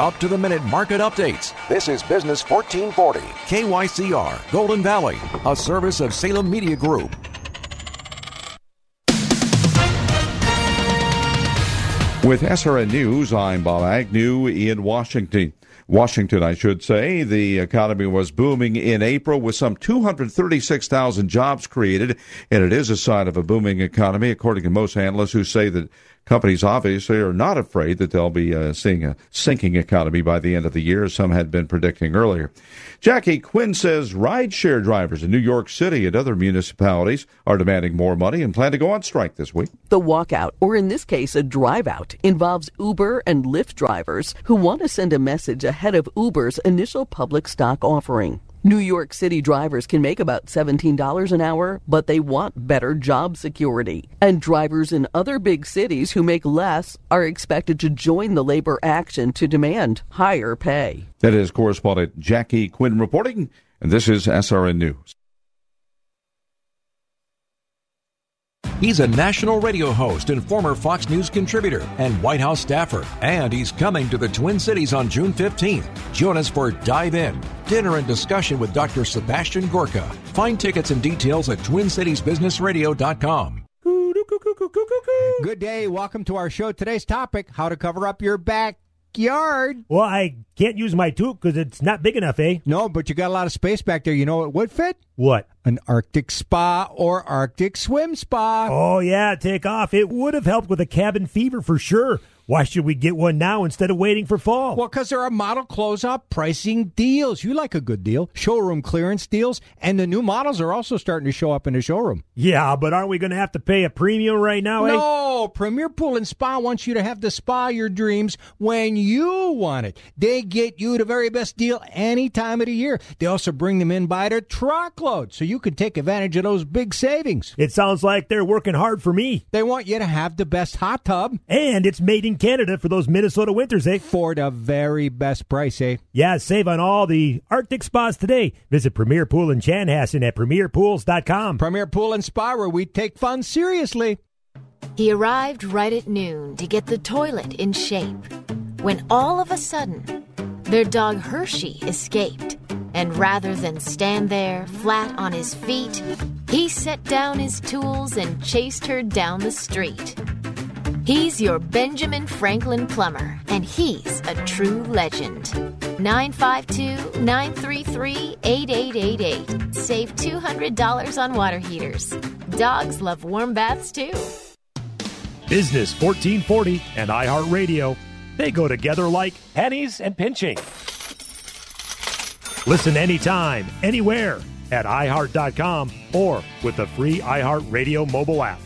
Up to the minute market updates. This is Business 1440. KYCR, Golden Valley, a service of Salem Media Group. With SRN News, I'm Bob Agnew in Washington. Washington, I should say. The economy was booming in April with some 236,000 jobs created, and it is a sign of a booming economy, according to most analysts who say that Companies obviously are not afraid that they'll be uh, seeing a sinking economy by the end of the year, as some had been predicting earlier. Jackie Quinn says rideshare drivers in New York City and other municipalities are demanding more money and plan to go on strike this week. The walkout, or in this case, a drive out, involves Uber and Lyft drivers who want to send a message ahead of Uber's initial public stock offering. New York City drivers can make about $17 an hour, but they want better job security. And drivers in other big cities who make less are expected to join the labor action to demand higher pay. That is correspondent Jackie Quinn reporting, and this is SRN News. He's a national radio host and former Fox News contributor and White House staffer. And he's coming to the Twin Cities on June 15th. Join us for Dive In, dinner and discussion with Dr. Sebastian Gorka. Find tickets and details at TwinCitiesBusinessRadio.com. Good day. Welcome to our show. Today's topic how to cover up your backyard. Well, I can't use my tube because it's not big enough, eh? No, but you got a lot of space back there. You know what would fit? What? An Arctic spa or Arctic swim spa. Oh, yeah, take off. It would have helped with a cabin fever for sure. Why should we get one now instead of waiting for fall? Well, because there are model closeout pricing deals. You like a good deal. Showroom clearance deals. And the new models are also starting to show up in the showroom. Yeah, but aren't we going to have to pay a premium right now, eh? No, Premier Pool and Spa wants you to have the spa your dreams when you want it. They get you the very best deal any time of the year. They also bring them in by the truckload so you can take advantage of those big savings. It sounds like they're working hard for me. They want you to have the best hot tub. And it's made in Canada for those Minnesota winters, eh? For the very best price, eh? Yeah, save on all the Arctic spas today. Visit Premier Pool in Chanhassen at premierpools.com. Premier Pool and Spa where we take fun seriously. He arrived right at noon to get the toilet in shape when all of a sudden their dog Hershey escaped. And rather than stand there flat on his feet, he set down his tools and chased her down the street. He's your Benjamin Franklin plumber, and he's a true legend. 952 933 8888. Save $200 on water heaters. Dogs love warm baths too. Business 1440 and iHeartRadio. They go together like pennies and pinching. Listen anytime, anywhere at iHeart.com or with the free iHeartRadio mobile app.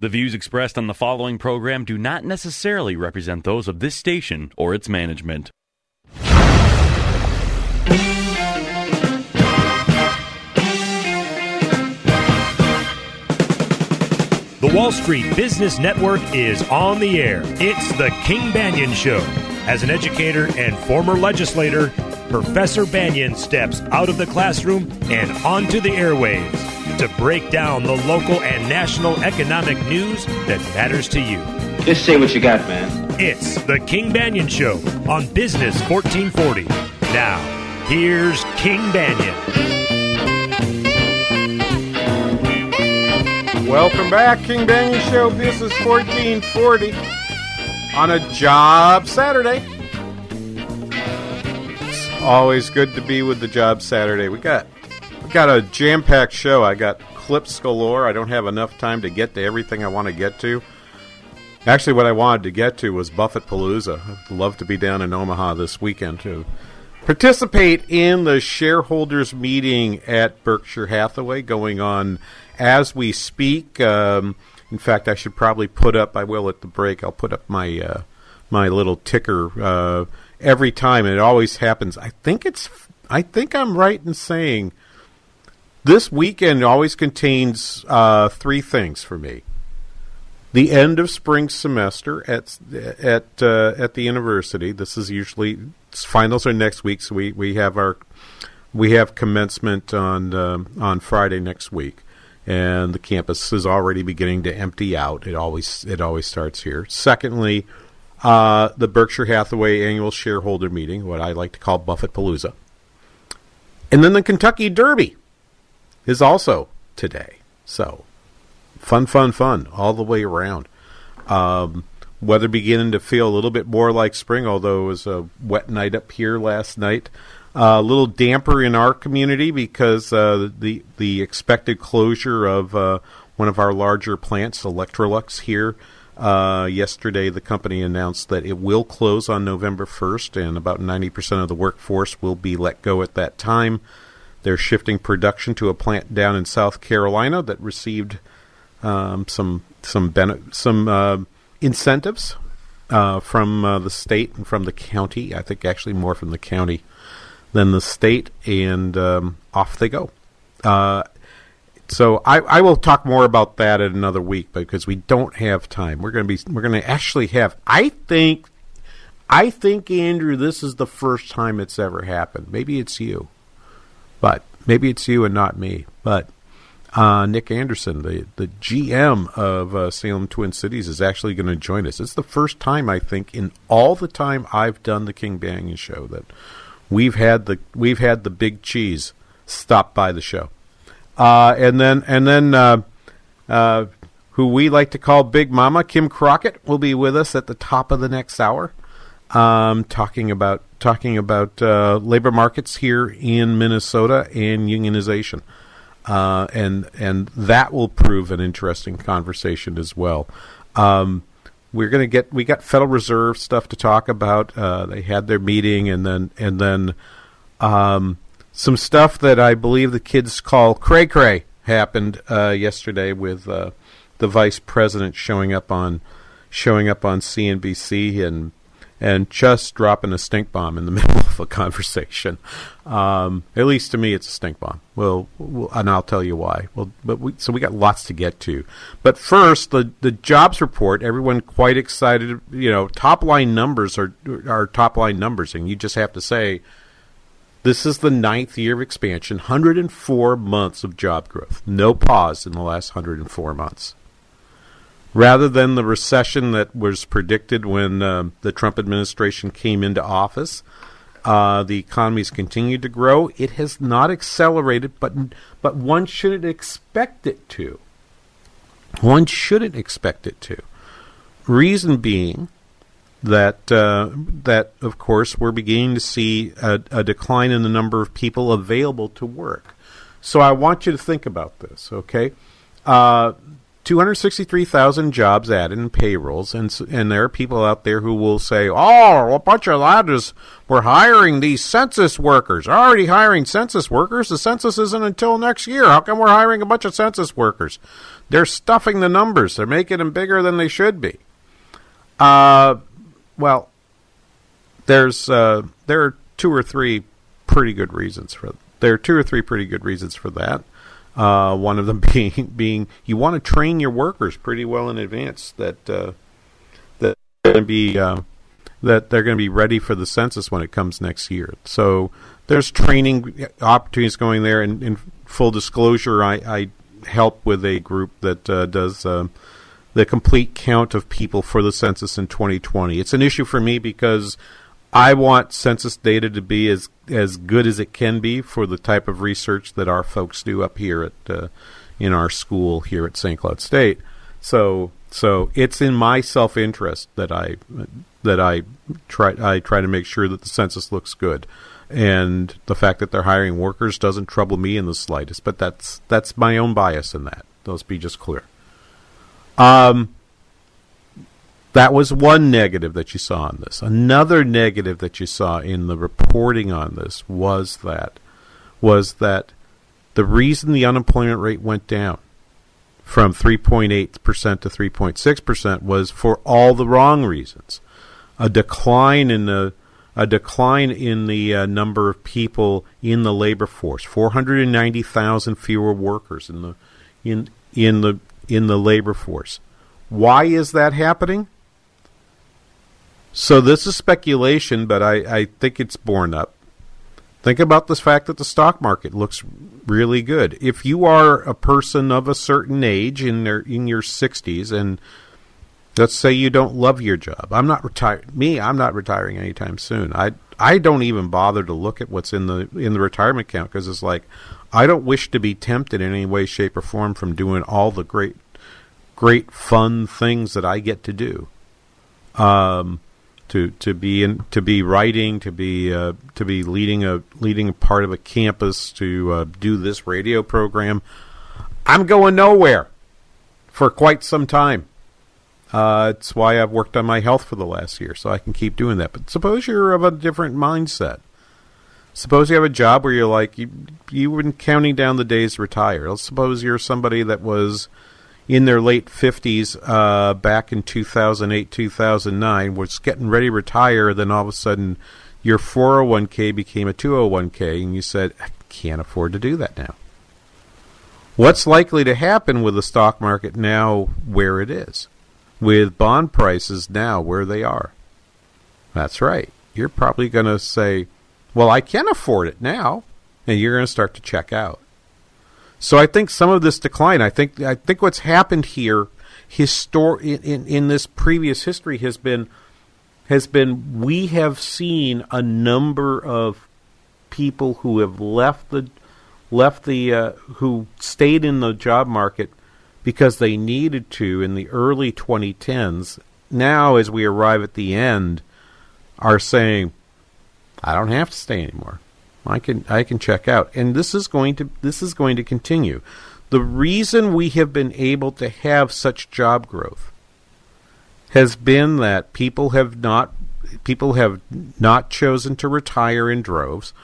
The views expressed on the following program do not necessarily represent those of this station or its management. The Wall Street Business Network is on the air. It's the King Banaian Show. As an educator and former legislator, Professor Banaian steps out of the classroom and onto the airwaves to break down the local and national economic news that matters to you. Just say what you got, man. It's the King Banaian Show on Business 1440. Now, here's King Banaian. Welcome back, King Banaian Show, Business 1440 on a job Saturday. It's always good to be with the job Saturday. We got we got a jam-packed show. I got clips galore. I don't have enough time to get to everything I want to get to. Actually, what I wanted to get to was Buffett Palooza. I'd love to be down in Omaha this weekend to participate in the shareholders meeting at Berkshire Hathaway going on as we speak. Um, in fact, I should probably put up. I will at the break. I'll put up my uh, my little ticker uh, every time, and it always happens. I think it's I think I'm right in saying this weekend always contains uh, three things for me. The end of spring semester at at uh, at the university. This is usually finals are next week, so we, we have our we have commencement on um, on Friday next week, and the campus is already beginning to empty out. It always it always starts here. Secondly, uh, the Berkshire Hathaway annual shareholder meeting, what I like to call Buffett Palooza, and then the Kentucky Derby is also today. So fun, fun, fun all the way around. Um, weather beginning to feel a little bit more like spring, although it was a wet night up here last night. Uh, a little damper in our community because uh, the the expected closure of uh, one of our larger plants, Electrolux, here uh, yesterday. The company announced that it will close on November 1st, and about 90% of the workforce will be let go at that time. They're shifting production to a plant down in South Carolina that received um, some some bene- some uh, incentives uh, from the state and from the county. I think actually more from the county than the state, and um, off they go. Uh, so I, I, will talk more about that in another week because we don't have time. We're going to be we're going to actually have. I think, I think Andrew, this is the first time it's ever happened. Maybe it's you, but maybe it's you and not me. But uh, Nick Anderson, the the GM of uh, Salem Twin Cities, is actually going to join us. It's the first time I think in all the time I've done the King Banaian show that we've had the we've had the big cheese stop by the show, uh, and then and then uh, uh, who we like to call Big Mama Kim Crockett will be with us at the top of the next hour, um, talking about talking about uh, labor markets here in Minnesota and unionization. Uh, and and that will prove an interesting conversation as well. Um, we're going to get we got Federal Reserve stuff to talk about. Uh, they had their meeting, and then and then um, some stuff that I believe the kids call cray cray happened uh, yesterday with uh, the vice president showing up on showing up on CNBC and and just dropping a stink bomb in the middle of a conversation. Um, at least to me, it's a stink bomb. Well, well, and I'll tell you why. Well, but we, so we got lots to get to. But first, the the jobs report. Everyone quite excited. You know, top line numbers are are top line numbers, and you just have to say. This is the ninth year of expansion, 104 months of job growth. No pause in the last 104 months rather than the recession that was predicted when uh, the Trump administration came into office. Uh, the economy's continued to grow. It has not accelerated, but but one shouldn't expect it to. One shouldn't expect it to. Reason being that uh, that of course we're beginning to see a, a decline in the number of people available to work. So I want you to think about this, okay? Uh, 263,000 jobs added in payrolls, and and there are people out there who will say, "Oh, a bunch of is we're hiring these census workers. already hiring census workers. The census isn't until next year. How come we're hiring a bunch of census workers? They're stuffing the numbers. They're making them bigger than they should be." Uh, well, there's uh, there are two or three pretty good reasons for there are two or three pretty good reasons for that. Uh, one of them being being you want to train your workers pretty well in advance that uh, that they're going to be uh, that they're going to be ready for the census when it comes next year. So there's training opportunities going there. And in full disclosure, I, I help with a group that uh, does uh, the complete count of people for the census in 2020. It's an issue for me because I want census data to be as as good as it can be for the type of research that our folks do up here at uh, in our school here at St. Cloud State. So so it's in my self interest that I that I try I try to make sure that the census looks good, and the fact that they're hiring workers doesn't trouble me in the slightest. But that's that's my own bias in that. Let's be just clear. Um, that was one negative that you saw on this. Another negative that you saw in the reporting on this was that was that the reason the unemployment rate went down from 3.8% to 3.6% was for all the wrong reasons. a decline in the a decline in the uh, number of people in the labor force. Four hundred and ninety thousand fewer workers in the in in the in the labor force. Why is that happening? So this is speculation, but I, I think it's borne up. Think about the fact that the stock market looks really good. If you are a person of a certain age in their in your 60s and let's say you don't love your job. I'm not retired. Me, I'm not retiring anytime soon. I I don't even bother to look at what's in the in the retirement account because it's like I don't wish to be tempted in any way, shape, or form from doing all the great great fun things that I get to do. Um, to to be in to be writing to be uh, to be leading a leading a part of a campus to uh, do this radio program. I'm going nowhere for quite some time. Uh, it's why I've worked on my health for the last year, so I can keep doing that. But suppose you're of a different mindset. Suppose you have a job where you're like you you've been counting down the days to retire. Let's suppose you're somebody that was in their late 50s uh, back in 2008, 2009, was getting ready to retire, then all of a sudden your 401k became a 201k, and you said, I can't afford to do that now. What's likely to happen with the stock market now where it is? With bond prices now where they are? That's right. You're probably going to say, Well, I can afford it now. And you're going to start to check out. So I think some of this decline, I think I think what's happened here histor- in, in, in this previous history has been has been we have seen a number of people who have left the left the uh, who stayed in the job market because they needed to in the early 2010s now as we arrive at the end are saying I don't have to stay anymore I can I can check out. And this is going to this is going to continue. The reason we have been able to have such job growth has been that people have not people have not chosen to retire in droves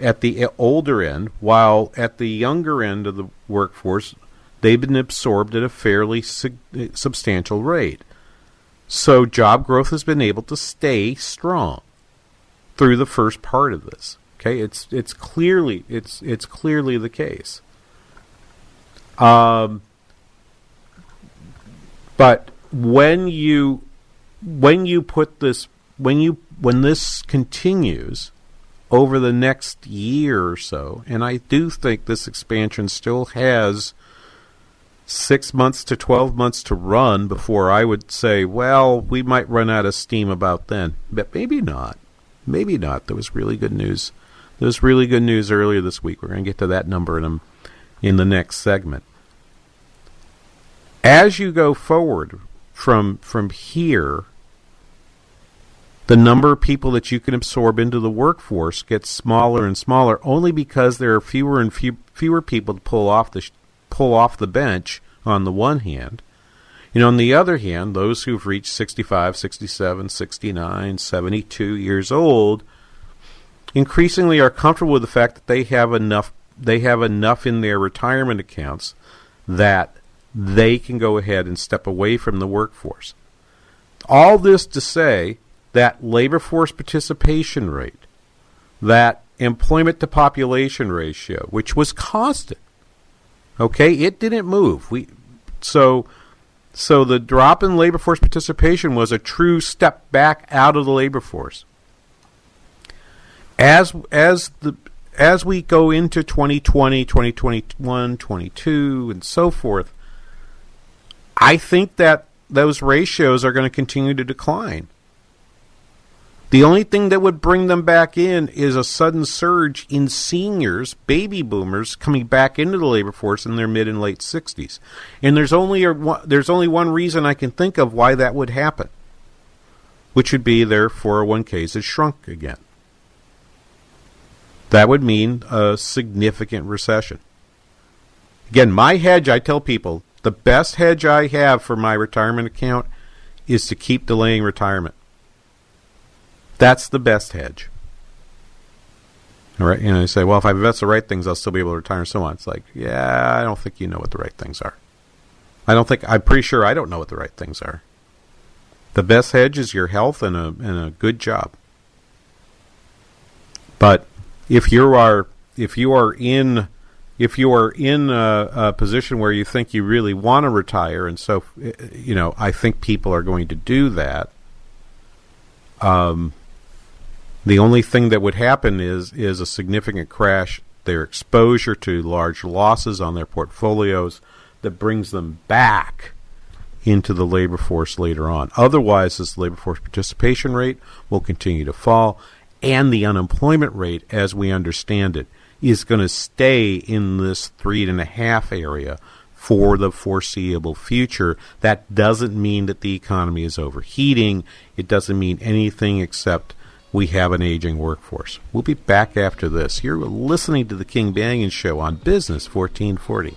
at the older end, while at the younger end of the workforce, they've been absorbed at a fairly eh, substantial rate. So job growth has been able to stay strong through the first part of this. Okay, it's it's clearly it's it's clearly the case. Um, but when you when you put this when you when this continues over the next year or so, and I do think this expansion still has six months to 12 months to run before I would say, well, we might run out of steam about then. But maybe not. Maybe not. There was really good news there was really good news earlier this week. We're going to get to that number in, a, in the next segment. As you go forward from from here, the number of people that you can absorb into the workforce gets smaller and smaller, only because there are fewer and few, fewer people to pull off the pull off the bench. On the one hand, and on the other hand, those who've reached 65, 67, 69, 72 years old increasingly are comfortable with the fact that they have enough they have enough in their retirement accounts that they can go ahead and step away from the workforce. All this to say that labor force participation rate, that employment to population ratio, which was constant. Okay, it didn't move. We so so the drop in labor force participation was a true step back out of the labor force as as the as we go into 2020, 2021, 22 and so forth, I think that those ratios are going to continue to decline. The only thing that would bring them back in is a sudden surge in seniors, baby boomers, coming back into the labor force in their mid and late 60s. And there's only a, there's only one reason I can think of why that would happen, which would be their 401ks had shrunk again. That would mean a significant recession. Again, my hedge, I tell people, the best hedge I have for my retirement account is to keep delaying retirement. That's the best hedge. All right, you know, you say, well, if I invest the right things, I'll still be able to retire and so on. It's like, yeah, I don't think you know what the right things are. I don't think, I'm pretty sure I don't know what the right things are. The best hedge is your health and a and a good job. But if you are if you are in if you are in a, a, position where you think you really want to retire, and so you know, I think people are going to do that. Um, the only thing that would happen is is a significant crash, their exposure to large losses on their portfolios that brings them back into the labor force later on. Otherwise, this labor force participation rate will continue to fall, and the unemployment rate, as we understand it, is going to stay in this three and a half area for the foreseeable future. That doesn't mean that the economy is overheating. It doesn't mean anything except we have an aging workforce. We'll be back after this. You're listening to the King Banaian Show on Business 1440.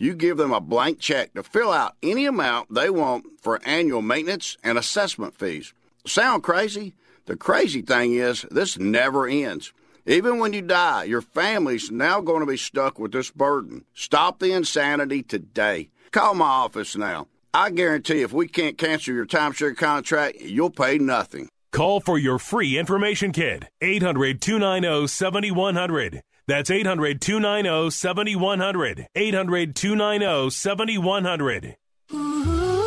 you give them a blank check to fill out any amount they want for annual maintenance and assessment fees. Sound crazy? The crazy thing is, this never ends. Even when you die, your family's now going to be stuck with this burden. Stop the insanity today. Call my office now. I guarantee if we can't cancel your timeshare contract, you'll pay nothing. Call for your free information kit. 800 290 7100. That's 800 290 7100. 800 290 7100.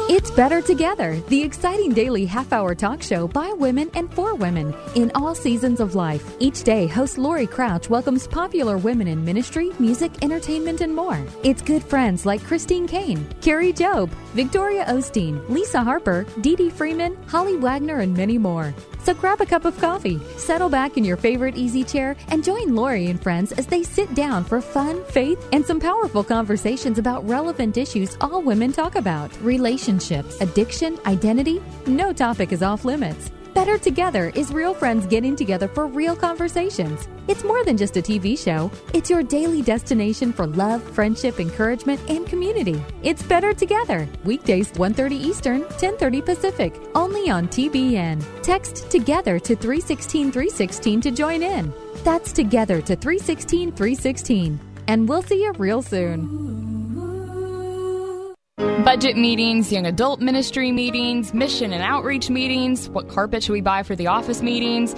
It's Better Together, the exciting daily half hour talk show by women and for women in all seasons of life. Each day, host Laurie Crouch welcomes popular women in ministry, music, entertainment, and more. It's good friends like Christine Caine, Kari Jobe, Victoria Osteen, Lisa Harper, Dee Dee Freeman, Holly Wagner, and many more. So grab a cup of coffee, settle back in your favorite easy chair, and join Lori and friends as they sit down for fun, faith, and some powerful conversations about relevant issues all women talk about relationships, addiction, identity. No topic is off limits. Better Together is real friends getting together for real conversations. It's more than just a TV show. It's your daily destination for love, friendship, encouragement, and community. It's Better Together. Weekdays 1:30 Eastern, 10:30 Pacific, only on TBN. Text together to 316 316 to join in. That's together to 316 316. And we'll see you real soon. Budget meetings, young adult ministry meetings, mission and outreach meetings, what carpet should we buy for the office meetings?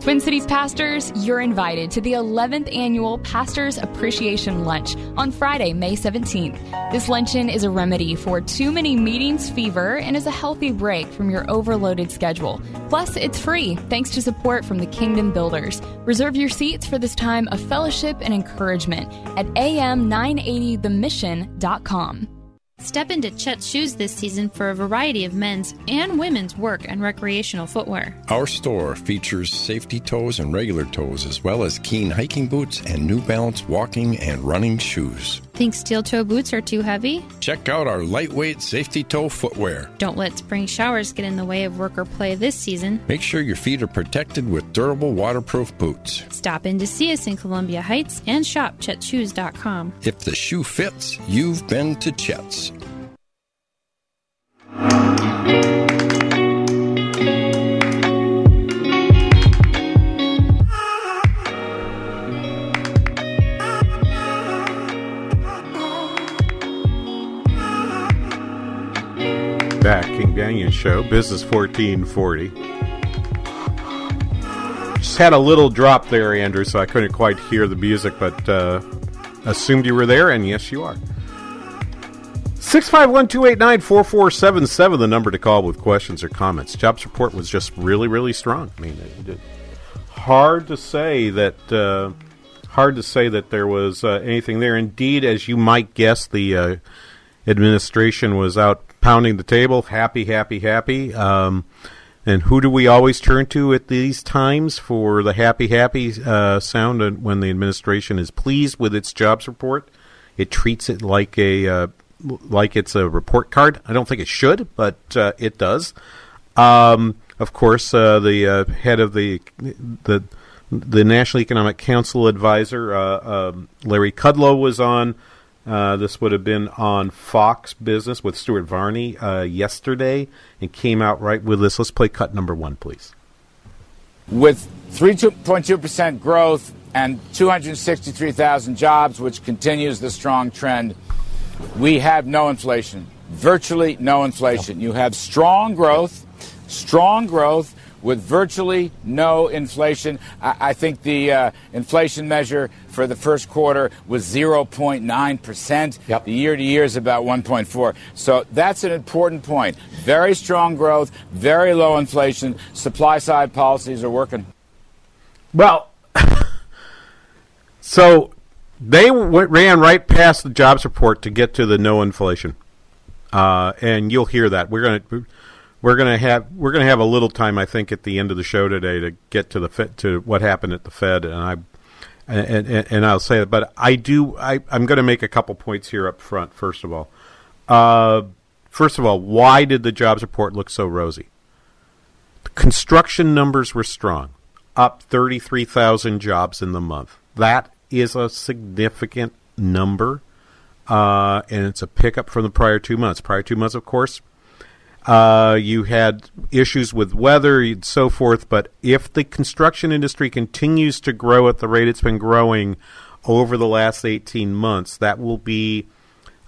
Twin Cities pastors, you're invited to the 11th annual Pastors Appreciation Lunch on Friday, May 17th. This luncheon is a remedy for too many meetings fever and is a healthy break from your overloaded schedule. Plus, it's free thanks to support from the Kingdom Builders. Reserve your seats for this time of fellowship and encouragement at am980themission.com. Step into Chet's Shoes this season for a variety of men's and women's work and recreational footwear. Our store features safety toes and regular toes, as well as Keen hiking boots and New Balance walking and running shoes. Think steel toe boots are too heavy? Check out our lightweight safety toe footwear. Don't let spring showers get in the way of work or play this season. Make sure your feet are protected with durable waterproof boots. Stop in to see us in Columbia Heights and shop ChetShoes.com. If the shoe fits, you've been to Chet's. Back, King Banaian Show, Business 1440. Just had a little drop there, Andrew, so I couldn't quite hear the music, but uh, assumed you were there, and yes, you are. 651 289 4477, the number to call with questions or comments. Jobs report was just really, really strong. I mean, it, it, hard to say that. Uh, hard to say that there was uh, anything there. Indeed, as you might guess, the uh, administration was out pounding the table, happy, happy, happy. Um, and who do we always turn to at these times for the happy, happy uh, sound when the administration is pleased with its jobs report? It treats it like a uh, like it's a report card. I don't think it should, but uh, it does. Um, of course, uh, the uh, head of the the the National Economic Council advisor, uh, um, Larry Kudlow, was on. Uh, this would have been on Fox Business with Stuart Varney uh, yesterday and came out right with this. Let's play cut number one, please. With 3.2% growth and 263,000 jobs, which continues the strong trend, we have no inflation, virtually no inflation. You have strong growth, strong growth with virtually no inflation. I, I think the uh, inflation measure for the first quarter was 0.9%. Yep. The year to year is about 1.4. So that's an important point. Very strong growth, very low inflation. Supply side policies are working. Well, so they went, ran right past the jobs report to get to the no inflation. Uh, and you'll hear that. We're going to we're to have we're to have a little time, I think, at the end of the show today to get to the Fed, to what happened at the Fed, and I and, and, and I'll say it, but I do I I'm going to make a couple points here up front. First of all, uh, first of all, why did the jobs report look so rosy? The construction numbers were strong, up thirty three thousand jobs in the month. That is a significant number. Uh, and it's a pickup from the prior two months. Prior two months, of course, uh, you had issues with weather and so forth. But if the construction industry continues to grow at the rate it's been growing over the last 18 months, that will be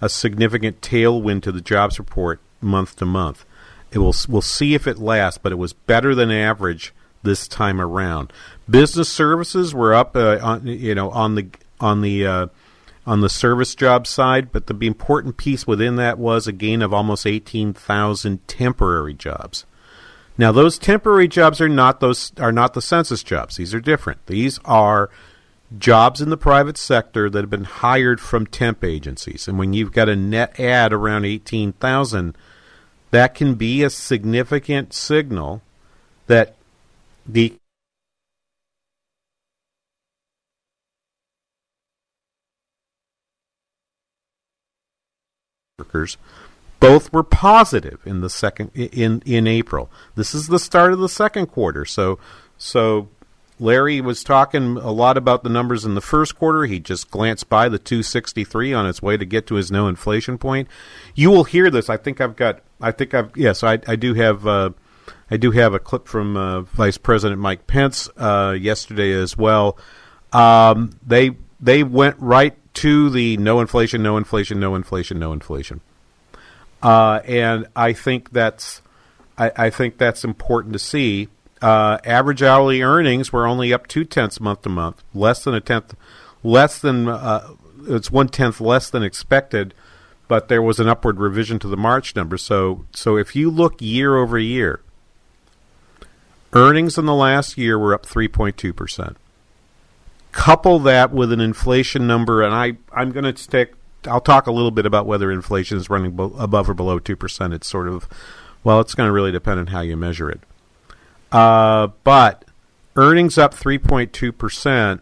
a significant tailwind to the jobs report month to month. It will we'll see if it lasts, but it was better than average this time around. Business services were up, uh, on, you know, on the on the uh, on the service job side, but the important piece within that was a gain of almost 18,000 temporary jobs. Now those temporary jobs are not those are not the census jobs. These are different. These are jobs in the private sector that have been hired from temp agencies. And when you've got a net add around 18,000, that can be a significant signal that the workers both were positive in the second in in April. This is the start of the second quarter. So so Larry was talking a lot about the numbers in the first quarter. He just glanced by the 263 on its way to get to his no inflation point. You will hear this. I think I've got. I think I've. Yes, I, I do have. Uh, I do have a clip from uh, Vice President Mike Pence uh, yesterday as well. Um, they they went right to the no inflation, no inflation, no inflation, no inflation. Uh, and I think that's I, I, think that's important to see. Uh, average hourly earnings were only up two tenths month to month, less than a tenth, less than uh, it's one tenth less than expected. But there was an upward revision to the March number. So so if you look year over year, earnings in the last year were up three point two percent. Couple that with an inflation number, and I, I'm going to stick. I'll talk a little bit about whether inflation is running bo- above or below 2%. It's sort of, well, it's going to really depend on how you measure it. Uh, but earnings up 3.2%,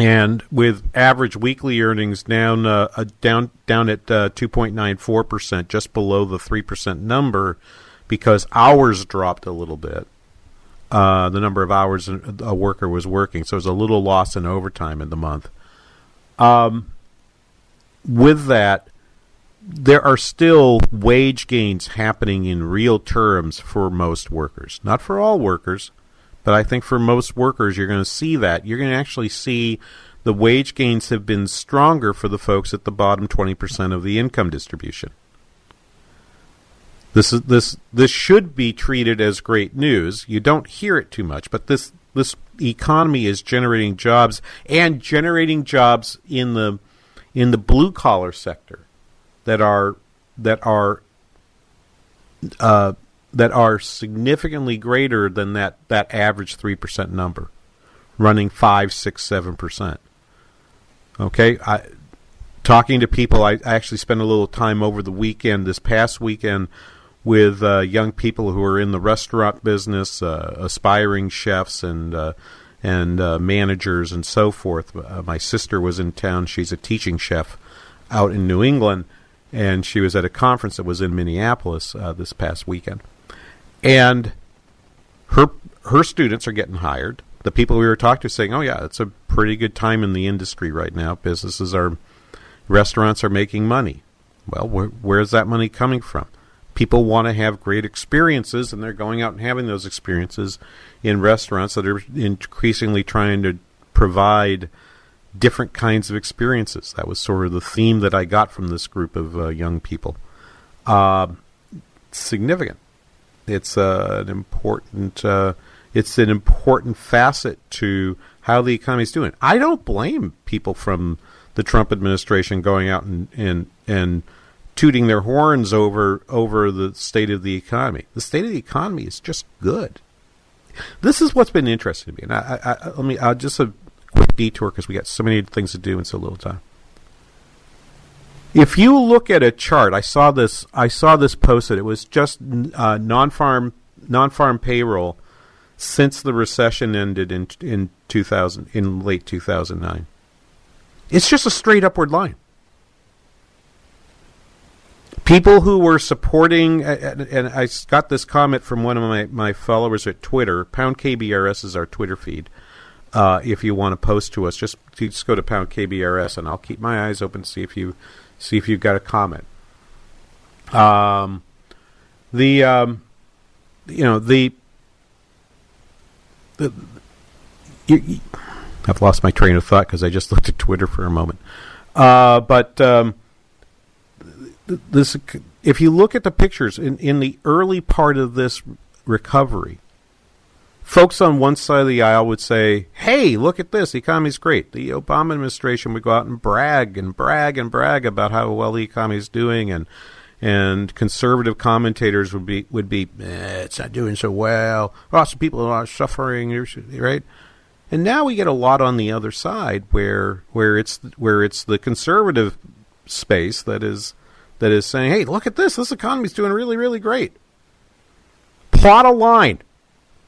and with average weekly earnings down uh, down down at uh, 2.94%, just below the 3% number, because hours dropped a little bit uh, the number of hours a worker was working. So there's a little loss in overtime in the month. Um, with that, there are still wage gains happening in real terms for most workers. Not for all workers, but I think for most workers, you're going to see that. You're going to actually see the wage gains have been stronger for the folks at the bottom 20% of the income distribution. This is this this should be treated as great news. You don't hear it too much, but this this economy is generating jobs and generating jobs in the in the blue collar sector that are that are uh, that are significantly greater than that that average three percent number, running five, six, seven percent. Okay, I talking to people. I, I actually spent a little time over the weekend, this past weekend, with uh, young people who are in the restaurant business, uh, aspiring chefs and uh, and uh, managers and so forth. Uh, my sister was in town; she's a teaching chef out in New England, and she was at a conference that was in Minneapolis uh, this past weekend, and her her students are getting hired. The people we were talking to saying, "Oh yeah, it's a pretty good time in the industry right now. Businesses are, restaurants are making money. Well, where, where's that money coming from? People want to have great experiences, and they're going out and having those experiences in restaurants that are increasingly trying to provide different kinds of experiences. That was sort of the theme that I got from this group of uh, young people. Uh, significant. It's uh, an important. Uh, it's an important facet to how the economy is doing. I don't blame people from the Trump administration going out and and, and tooting their horns over over the state of the economy. The state of the economy is just good. This is what's been interesting to me, and I, I, I let me. I'll just a quick detour because we got so many things to do in so little time. If you look at a chart, I saw this. I saw this posted. It was just uh, non-farm non-farm payroll since the recession ended in in 2000 in late 2009. It's just a straight upward line. People who were supporting, and I got this comment from one of my, my followers at Twitter. Pound KBRS is our Twitter feed. Uh, if you want to post to us, just just go to Pound KBRS, and I'll keep my eyes open see if you see if you've got a comment. Um, the um, you know the the you, you, I've lost my train of thought because I just looked at Twitter for a moment. Uh, but um, this, if you look at the pictures in in the early part of this recovery, folks on one side of the aisle would say, "Hey, look at this! The economy's great." The Obama administration would go out and brag and brag and brag about how well the economy is doing, and and conservative commentators would be would be, eh, "It's not doing so well. Lots of people are suffering." Right? And now we get a lot on the other side, where where it's where it's the conservative space that is that is saying, "Hey, look at this! This economy's doing really, really great." Plot a line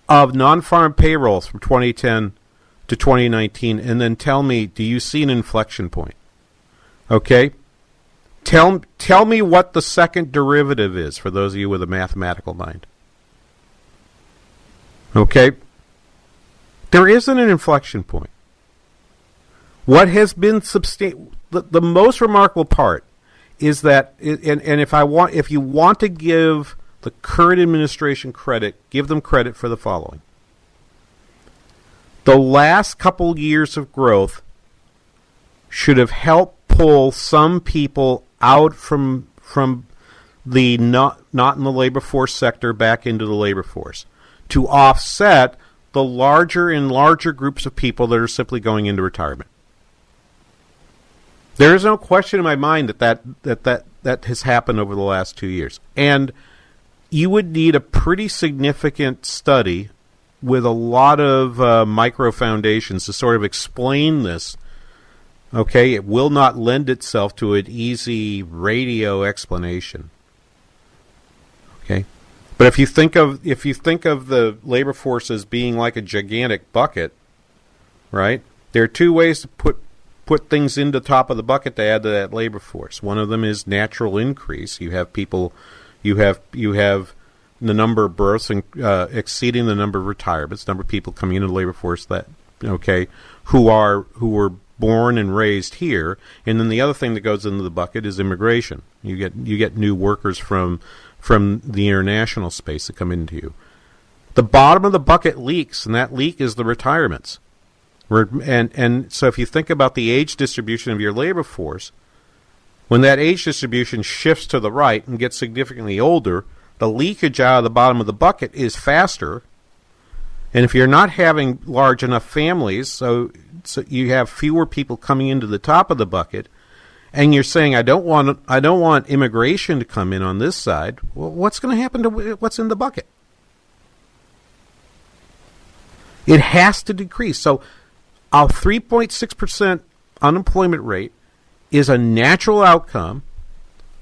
of non-farm payrolls from 2010 to 2019 and then tell me do you see an inflection point? Okay? Tell tell me what the second derivative is for those of you with a mathematical mind. Okay? There isn't an inflection point. What has been substan- the, the most remarkable part is that and, and if i want if you want to give the current administration credit, give them credit for the following. The last couple years of growth should have helped pull some people out from from the not not in the labor force sector back into the labor force to offset the larger and larger groups of people that are simply going into retirement. There is no question in my mind that that, that, that, that has happened over the last two years. And you would need a pretty significant study with a lot of uh, micro foundations to sort of explain this. Okay, it will not lend itself to an easy radio explanation. Okay, but if you think of if you think of the labor force as being like a gigantic bucket, right? There are two ways to put put things in the top of the bucket to add to that labor force. One of them is natural increase. You have people you have you have the number of births and, uh, exceeding the number of retirements, number of people coming into the labor force that okay who are who were born and raised here, and then the other thing that goes into the bucket is immigration. You get you get new workers from from the international space that come into you. The bottom of the bucket leaks, and that leak is the retirements. And and so if you think about the age distribution of your labor force, when that age distribution shifts to the right and gets significantly older, the leakage out of the bottom of the bucket is faster. And if you're not having large enough families, so, so you have fewer people coming into the top of the bucket, and you're saying I don't want I don't want immigration to come in on this side. Well, what's going to happen to what's in the bucket? It has to decrease. So, a 3.6 percent unemployment rate is a natural outcome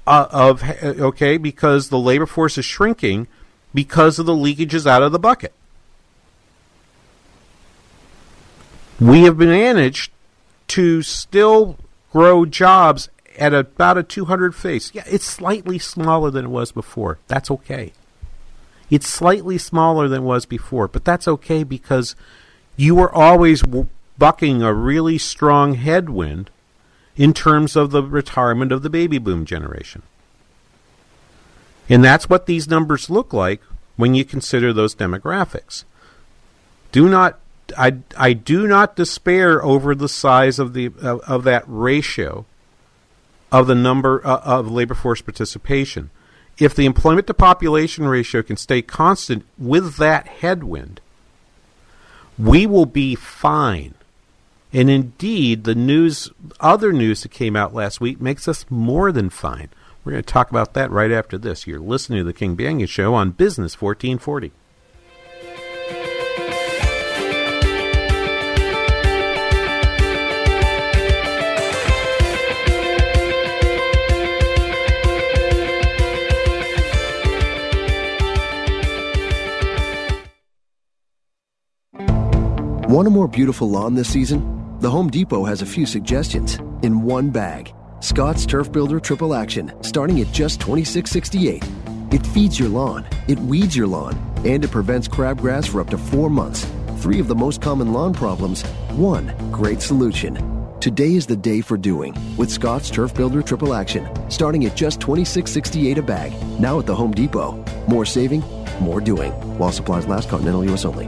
uh, of okay because the labor force is shrinking because of the leakages out of the bucket. We have managed to still grow jobs at about a 200 face. Yeah, it's slightly smaller than it was before. That's okay. It's slightly smaller than it was before, but that's okay because you were always bucking a really strong headwind in terms of the retirement of the baby boom generation. And that's what these numbers look like when you consider those demographics. Do not I, I do not despair over the size of the of, of that ratio of the number uh, of labor force participation. If the employment to population ratio can stay constant with that headwind, we will be fine. And indeed, the news, other news that came out last week makes us more than fine. We're going to talk about that right after this. You're listening to the King Banaian Show on Business 1440. Want a more beautiful lawn this season? The Home Depot has a few suggestions in one bag. Scott's Turf Builder Triple Action, starting at just $26.68. It feeds your lawn, it weeds your lawn, and it prevents crabgrass for up to four months. Three of the most common lawn problems, one great solution. Today is the day for doing with Scott's Turf Builder Triple Action, starting at just $26.68 a bag, now at the Home Depot. More saving, more doing. While supplies last, continental U.S. only.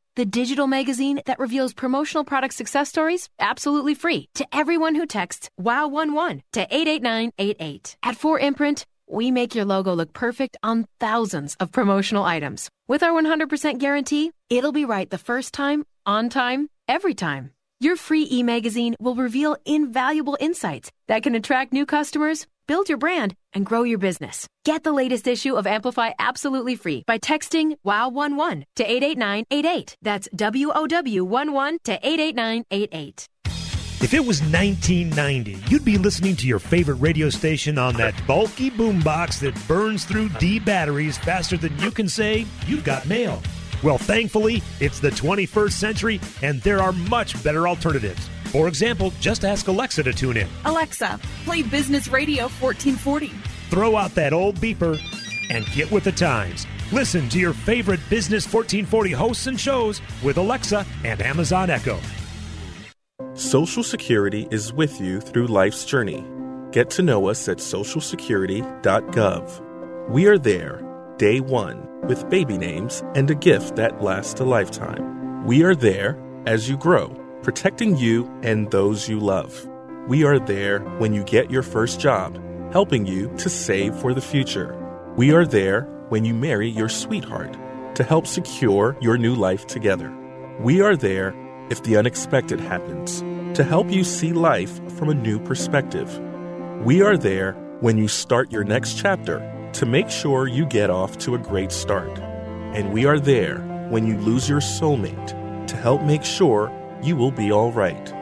the digital magazine that reveals promotional product success stories absolutely free to everyone who texts WOW11 to 88988. At 4imprint, we make your logo look perfect on thousands of promotional items. With our 100% guarantee, it'll be right the first time, on time, every time. Your free e magazine will reveal invaluable insights that can attract new customers build your brand, and grow your business. Get the latest issue of Amplify absolutely free by texting WOW11 to 88988. That's WOW11 to 88988. If it was 1990, you'd be listening to your favorite radio station on that bulky boombox that burns through D batteries faster than you can say you've got mail. Well, thankfully, it's the 21st century, and there are much better alternatives. For example, just ask Alexa to tune in. Alexa, play Business Radio 1440. Throw out that old beeper and get with the times. Listen to your favorite Business 1440 hosts and shows with Alexa and Amazon Echo. Social Security is with you through life's journey. Get to know us at socialsecurity.gov. We are there, day one, with baby names and a gift that lasts a lifetime. We are there as you grow protecting you and those you love. We are there when you get your first job, helping you to save for the future. We are there when you marry your sweetheart to help secure your new life together. We are there if the unexpected happens to help you see life from a new perspective. We are there when you start your next chapter to make sure you get off to a great start. And we are there when you lose your soulmate to help make sure you will be all right.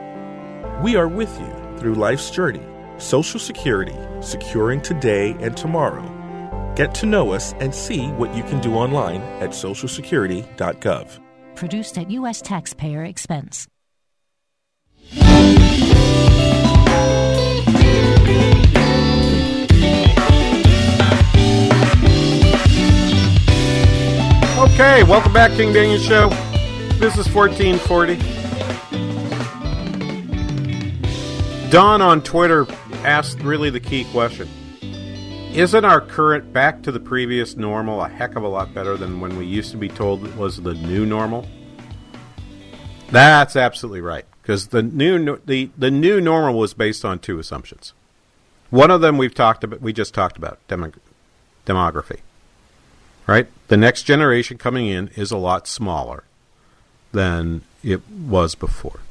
We are with you through life's journey, Social Security, securing today and tomorrow. Get to know us and see what you can do online at socialsecurity.gov. Produced at U.S. taxpayer expense. Okay, welcome back, King Banaian Show. This is 1440. Don on Twitter asked really the key question. Isn't our current back to the previous normal a heck of a lot better than when we used to be told it was the new normal? That's absolutely right. Because the new the, the new normal was based on two assumptions. One of them we've talked about we just talked about demography. Right? The next generation coming in is a lot smaller than it was before.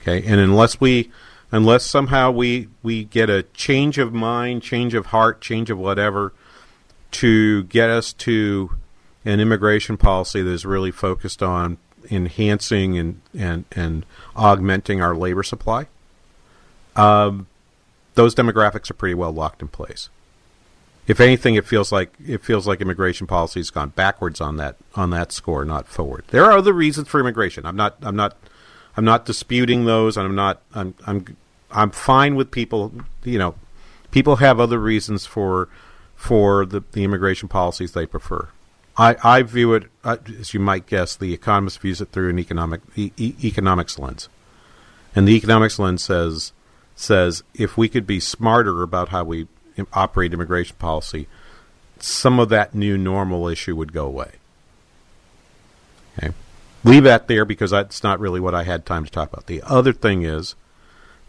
Okay? And unless we unless somehow we we get a change of mind, change of heart, change of whatever to get us to an immigration policy that is really focused on enhancing and and, and augmenting our labor supply, um, those demographics are pretty well locked in place. If anything, it feels like it feels like immigration policy has gone backwards on that on that score, not forward. There are other reasons for immigration. I'm not I'm not I'm not disputing those. and I'm not I'm I'm I'm fine with people. You know, people have other reasons for for the, the immigration policies they prefer. I, I view it, uh, as you might guess, the economist views it through an economic e- economics lens, and the economics lens says says if we could be smarter about how we operate immigration policy, some of that new normal issue would go away. Okay, leave that there because that's not really what I had time to talk about. The other thing is.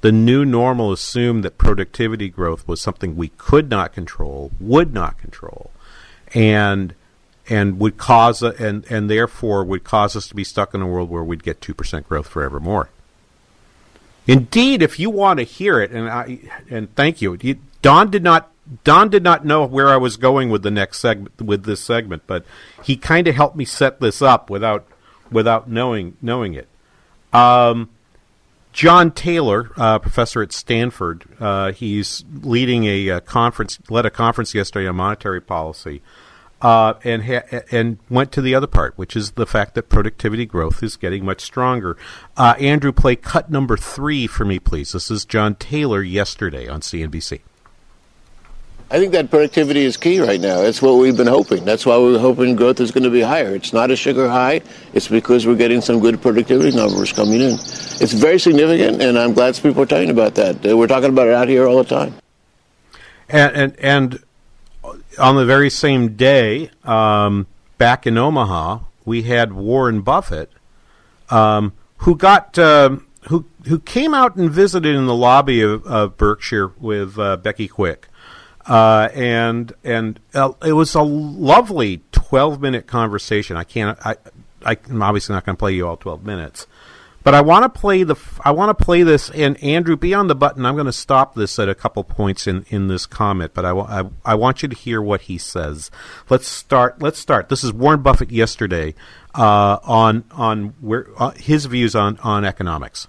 The new normal assumed that productivity growth was something we could not control, would not control, and and would cause a, and and therefore would cause us to be stuck in a world where we'd get two percent growth forevermore. Indeed, if you want to hear it, and I and thank you, Don did not Don did not know where I was going with the next segment with this segment, but he kind of helped me set this up without without knowing knowing it. Um, John Taylor, uh, professor at Stanford, uh, he's leading a, a, conference, led a conference yesterday on monetary policy uh, and ha- and went to the other part, which is the fact that productivity growth is getting much stronger. Uh, Andrew, play cut number three for me, please. This is John Taylor yesterday on CNBC. I think that productivity is key right now. That's what we've been hoping. That's why we're hoping growth is going to be higher. It's not a sugar high. It's because we're getting some good productivity numbers coming in. It's very significant, and I'm glad people are talking about that. We're talking about it out here all the time. And and, and on the very same day, um, back in Omaha, we had Warren Buffett, um, who got uh, who who came out and visited in the lobby of, of Berkshire with uh, Becky Quick, uh, and and uh, it was a lovely twelve minute conversation. I can't. I, I I'm obviously not going to play you all twelve minutes, but I want to play the I want to play this and Andrew be on the button. I'm going to stop this at a couple points in, in this comment, but I, I, I want you to hear what he says. Let's start. Let's start. This is Warren Buffett yesterday uh, on on where uh, his views on on economics.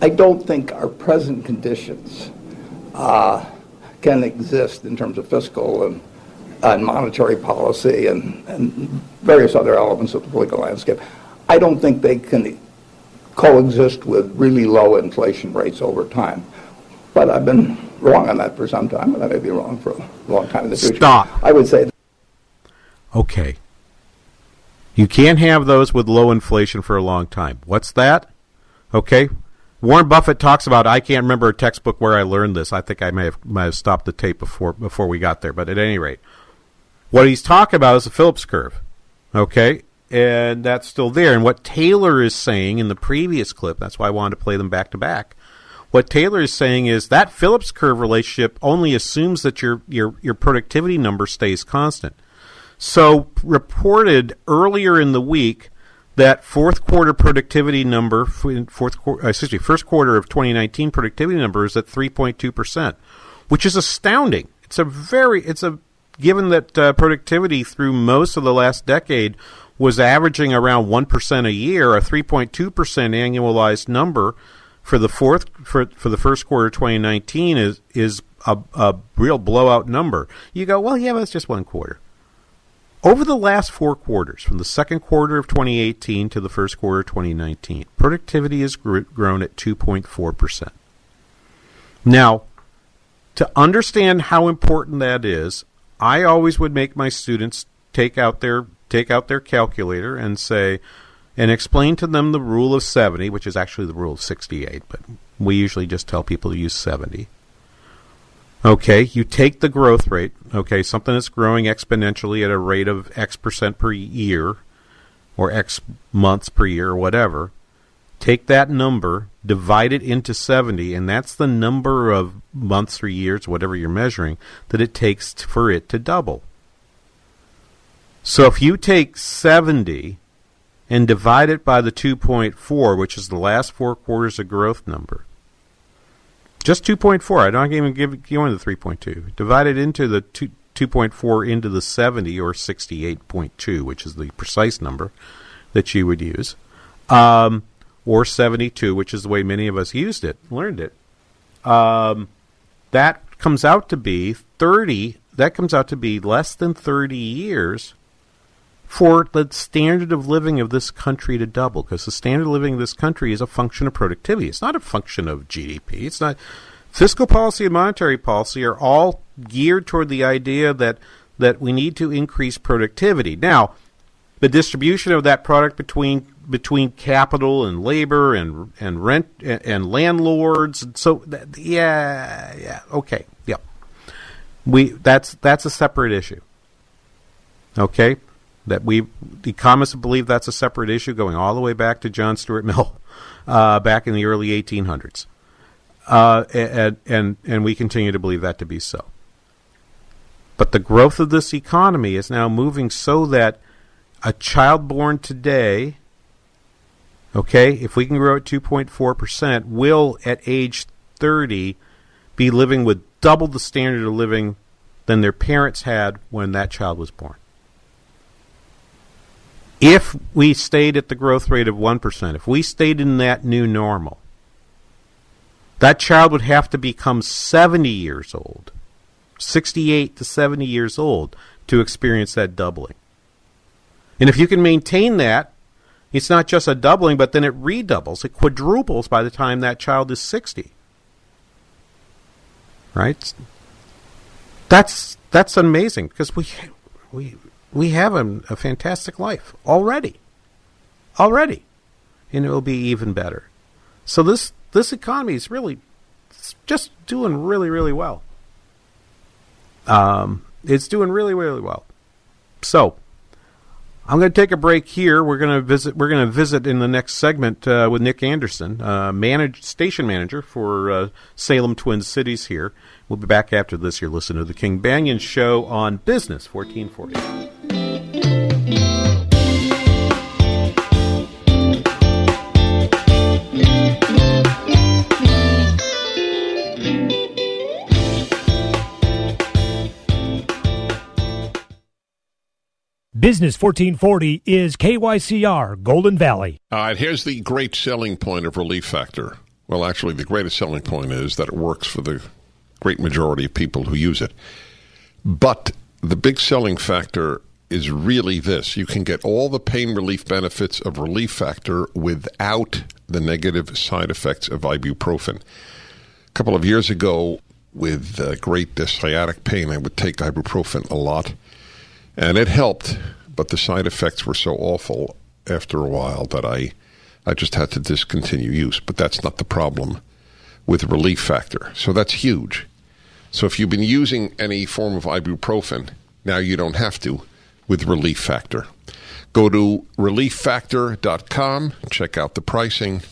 I don't think our present conditions uh, can exist in terms of fiscal and, and monetary policy and, and various other elements of the political landscape. I don't think they can coexist with really low inflation rates over time. But I've been wrong on that for some time, and I may be wrong for a long time in the future. Stop. I would say. Okay. You can't have those with low inflation for a long time. What's that? Okay. Warren Buffett talks about. I can't remember a textbook where I learned this. I think I may have might have stopped the tape before before we got there. But at any rate, what he's talking about is the Phillips curve. Okay, and that's still there. And what Taylor is saying in the previous clip, that's why I wanted to play them back to back. What Taylor is saying is that Phillips curve relationship only assumes that your your your productivity number stays constant. So reported earlier in the week that fourth quarter productivity number, fourth quarter, uh, excuse me, first quarter of 2019 productivity number is at 3.2 percent, which is astounding. It's a very, it's a given that uh, productivity through most of the last decade was averaging around 1% a year, a 3.2% annualized number for the fourth for for the first quarter of 2019 is is a, a real blowout number. You go, well, yeah, that's just one quarter. Over the last four quarters, from the second quarter of 2018 to the first quarter of 2019, productivity has grown at 2.4%. Now, to understand how important that is, I always would make my students take out their take out their calculator and say, and explain to them the rule of 70, which is actually the rule of 68, but we usually just tell people to use 70. Okay, you take the growth rate, okay, something that's growing exponentially at a rate of X percent per year, or X months per year, or whatever. take that number, divide it into 70, and that's the number of months or years, whatever you're measuring, that it takes for it to double. So if you take 70 and divide it by the 2.4, which is the last four quarters of growth number, just 2.4, I don't even give you the 3.2. Divide it into the 2, 2.4 into the 70 or 68.2, which is the precise number that you would use. Um, or 72, which is the way many of us used it, learned it. Um, that comes out to be 30, that comes out to be less than 30 years for the standard of living of this country to double, because the standard of living of this country is a function of productivity. It's not a function of GDP. It's not. Fiscal policy and monetary policy are all geared toward the idea that that we need to increase productivity. Now, the distribution of that product between between capital and labor and and rent and, and landlords. So that, yeah, yeah, okay, yep. We that's that's a separate issue. Okay, that we the economists believe that's a separate issue going all the way back to John Stuart Mill, uh, back in the early 1800s, uh, and and and we continue to believe that to be so. But the growth of this economy is now moving so that a child born today Okay, if we can grow at 2.4%, will at age 30 be living with double the standard of living than their parents had when that child was born. If we stayed at the growth rate of 1%, if we stayed in that new normal, that child would have to become 70 years old, 68 to 70 years old, to experience that doubling. And if you can maintain that it's not just a doubling, but then it redoubles. It quadruples by the time that child is 60. Right? That's that's amazing because we we we have a, a fantastic life already. Already. And it will be even better. So this this economy is really just doing really really well. Um, it's doing really really well. So I'm going to take a break here. We're going to visit. We're going to visit in the next segment uh, with Nick Anderson, uh, station manager for uh, Salem Twin Cities. Here, we'll be back after this. You're listening to the King Banaian Show on Business 1440. Business 1440 is KYCR Golden Valley. All right, here's the great selling point of Relief Factor. Well, actually, the greatest selling point is that it works for the great majority of people who use it. But the big selling factor is really this you can get all the pain relief benefits of Relief Factor without the negative side effects of ibuprofen. A couple of years ago, with uh, great uh, sciatic pain, I would take ibuprofen a lot and it helped, but the side effects were so awful after a while that I, I just had to discontinue use. But that's not the problem with relief factor. So that's huge. So if you've been using any form of ibuprofen, now you don't have to with relief factor. Go to relieffactor.com, check out the pricing,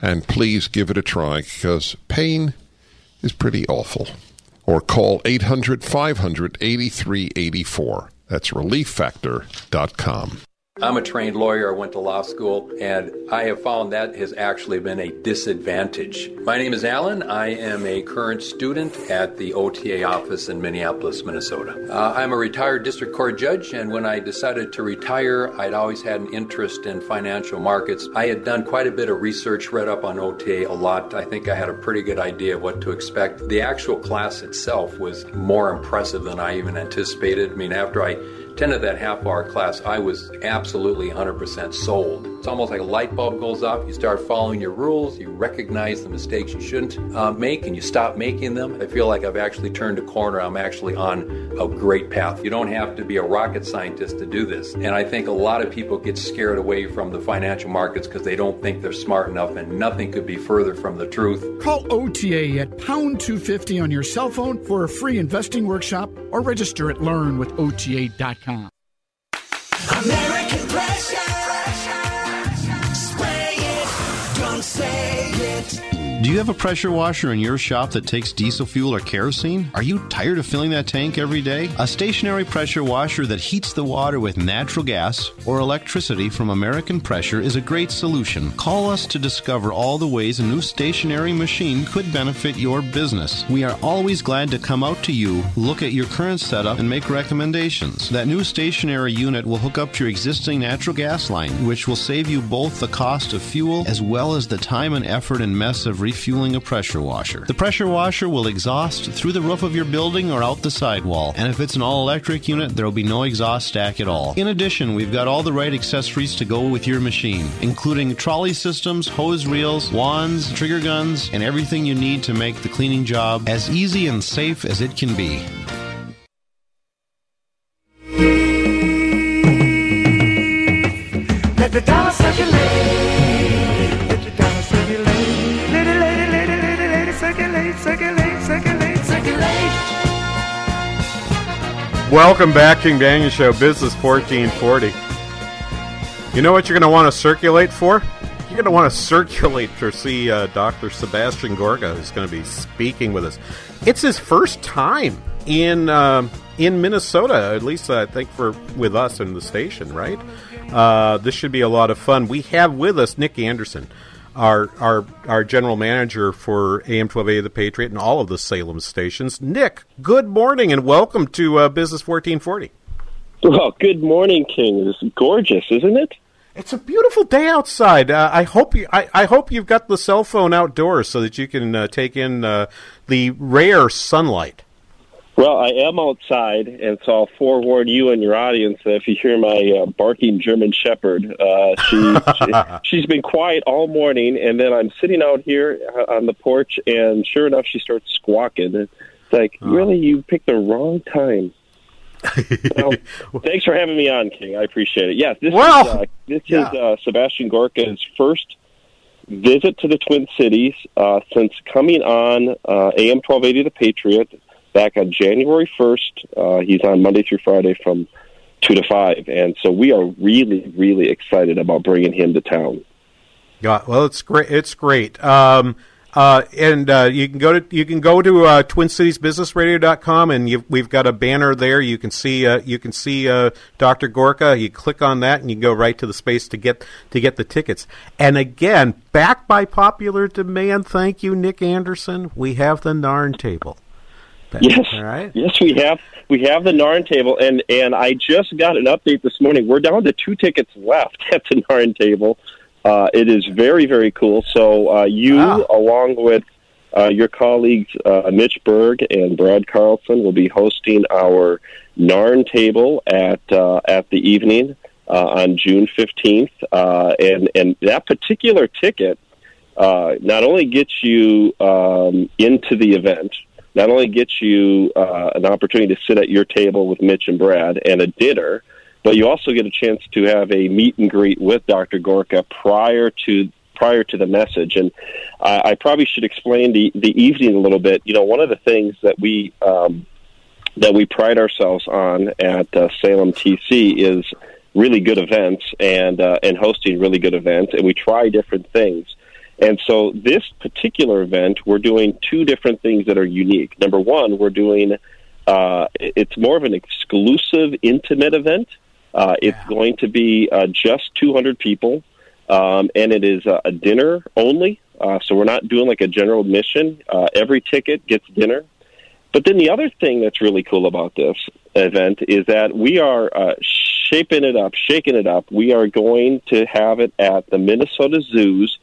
and please give it a try because pain is pretty awful. Or call 800 500 8384. That's relieffactor.com. I'm a trained lawyer. I went to law school, and I have found that has actually been a disadvantage. My name is Alan. I am a current student at the OTA office in Minneapolis, Minnesota. Uh, I'm a retired district court judge, and when I decided to retire, I'd always had an interest in financial markets. I had done quite a bit of research, read up on OTA a lot. I think I had a pretty good idea of what to expect. The actual class itself was more impressive than I even anticipated. I mean, after I attended that half hour class, I was absolutely 100% sold. It's almost like a light bulb goes off. You start following your rules, you recognize the mistakes you shouldn't uh, make, and you stop making them. I feel like I've actually turned a corner. I'm actually on a great path. You don't have to be a rocket scientist to do this. And I think a lot of people get scared away from the financial markets because they don't think they're smart enough, and nothing could be further from the truth. Call OTA at pound 250 on your cell phone for a free investing workshop or register at learnwithota.com. American Do you have a pressure washer in your shop that takes diesel fuel or kerosene? Are you tired of filling that tank every day? A stationary pressure washer that heats the water with natural gas or electricity from American Pressure is a great solution. Call us to discover all the ways a new stationary machine could benefit your business. We are always glad to come out to you, look at your current setup, and make recommendations. That new stationary unit will hook up to your existing natural gas line, which will save you both the cost of fuel as well as the time and effort and mess of refueling a pressure washer. The pressure washer will exhaust through the roof of your building or out the sidewall, and if it's an all electric unit, there will be no exhaust stack at all. In addition, we've got all the right accessories to go with your machine, including trolley systems, hose reels, wands, trigger guns, and everything you need to make the cleaning job as easy and safe as it can be. Welcome back, King Banaian Show, Business 1440. You know what you're going to want to circulate for? You're going to want to circulate to see uh, Dr. Sebastian Gorka, who's going to be speaking with us. It's his first time in um in Minnesota, at least I think for with us in the station, right? Uh, this should be a lot of fun. We have with us Nick Anderson, our our our general manager for AM 12A The Patriot and all of the Salem stations. Nick, good morning and welcome to uh, Business 1440. Well, good morning, King. It's gorgeous, isn't it? It's a beautiful day outside. Uh, I hope you. I, I hope you've got the cell phone outdoors so that you can uh, take in uh, the rare sunlight. Well, I am outside, and so I'll forewarn you and your audience that if you hear my uh, barking German Shepherd, uh, she, she she's been quiet all morning, and then I'm sitting out here uh, on the porch, and sure enough, she starts squawking. It's like, really, you picked the wrong time. well, thanks for having me on, King. I appreciate it. Yes, this Well, is uh, this yeah. is uh, Sebastian Gorka's first visit to the Twin Cities uh, since coming on uh, AM twelve eighty The Patriot back on January first. Uh, he's on Monday through Friday from two to five, and so we are really, really excited about bringing him to town. Yeah, well, it's great. It's great. Um, uh, and uh, you can go to you can go to uh, TwinCitiesBusinessRadio.com, and we've got a banner there. You can see uh, you can see uh, Dr. Gorka. You click on that, and you go right to the space to get to get the tickets. And again, back by popular demand. Thank you, Nick Anderson. We have the Narn table. Yes, right. yes, we have we have the Narn table, and and I just got an update this morning. We're down to two tickets left at the Narn table. Uh, it is very very cool. So uh, you, along with uh, your colleagues uh, Mitch Berg and Brad Carlson, will be hosting our Narn table at uh, at the evening uh, on June fifteenth, uh, and and that particular ticket uh, not only gets you um, into the event, not only gets you uh, an opportunity to sit at your table with Mitch and Brad and a dinner, but you also get a chance to have a meet and greet with Dr. Gorka prior to prior to the message. And I, probably should explain the the evening a little bit. You know, one of the things that we um, that we pride ourselves on at uh, Salem TC is really good events and uh, and hosting really good events, and we try different things. And so this particular event, we're doing two different things that are unique. Number one, we're doing uh, it's more of an exclusive, intimate event. Uh, it's going to be uh, just 200 people, um, and it is uh, a dinner only. Uh, so we're not doing like a general admission. Uh, every ticket gets dinner. But then the other thing that's really cool about this event is that we are uh, shaping it up, shaking it up. We are going to have it at the Minnesota Zoo's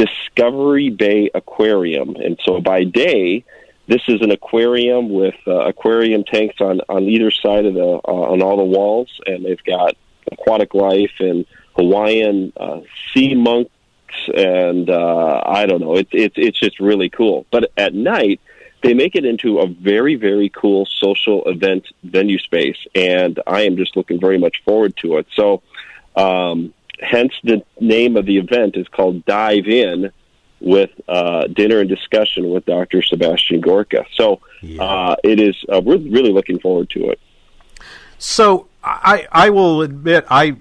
Discovery Bay Aquarium. And so by day, this is an aquarium with uh, aquarium tanks on, on either side of the uh, on all the walls, and they've got aquatic life and Hawaiian uh, sea monks, and uh, I don't know. It's it's it's just really cool. But at night, they make it into a very very cool social event venue space, and I am just looking very much forward to it. So. Um, hence the name of the event is called Dive In with uh, dinner and discussion with Dr. Sebastian Gorka. So uh, it is uh, we're really looking forward to it. So I I will admit I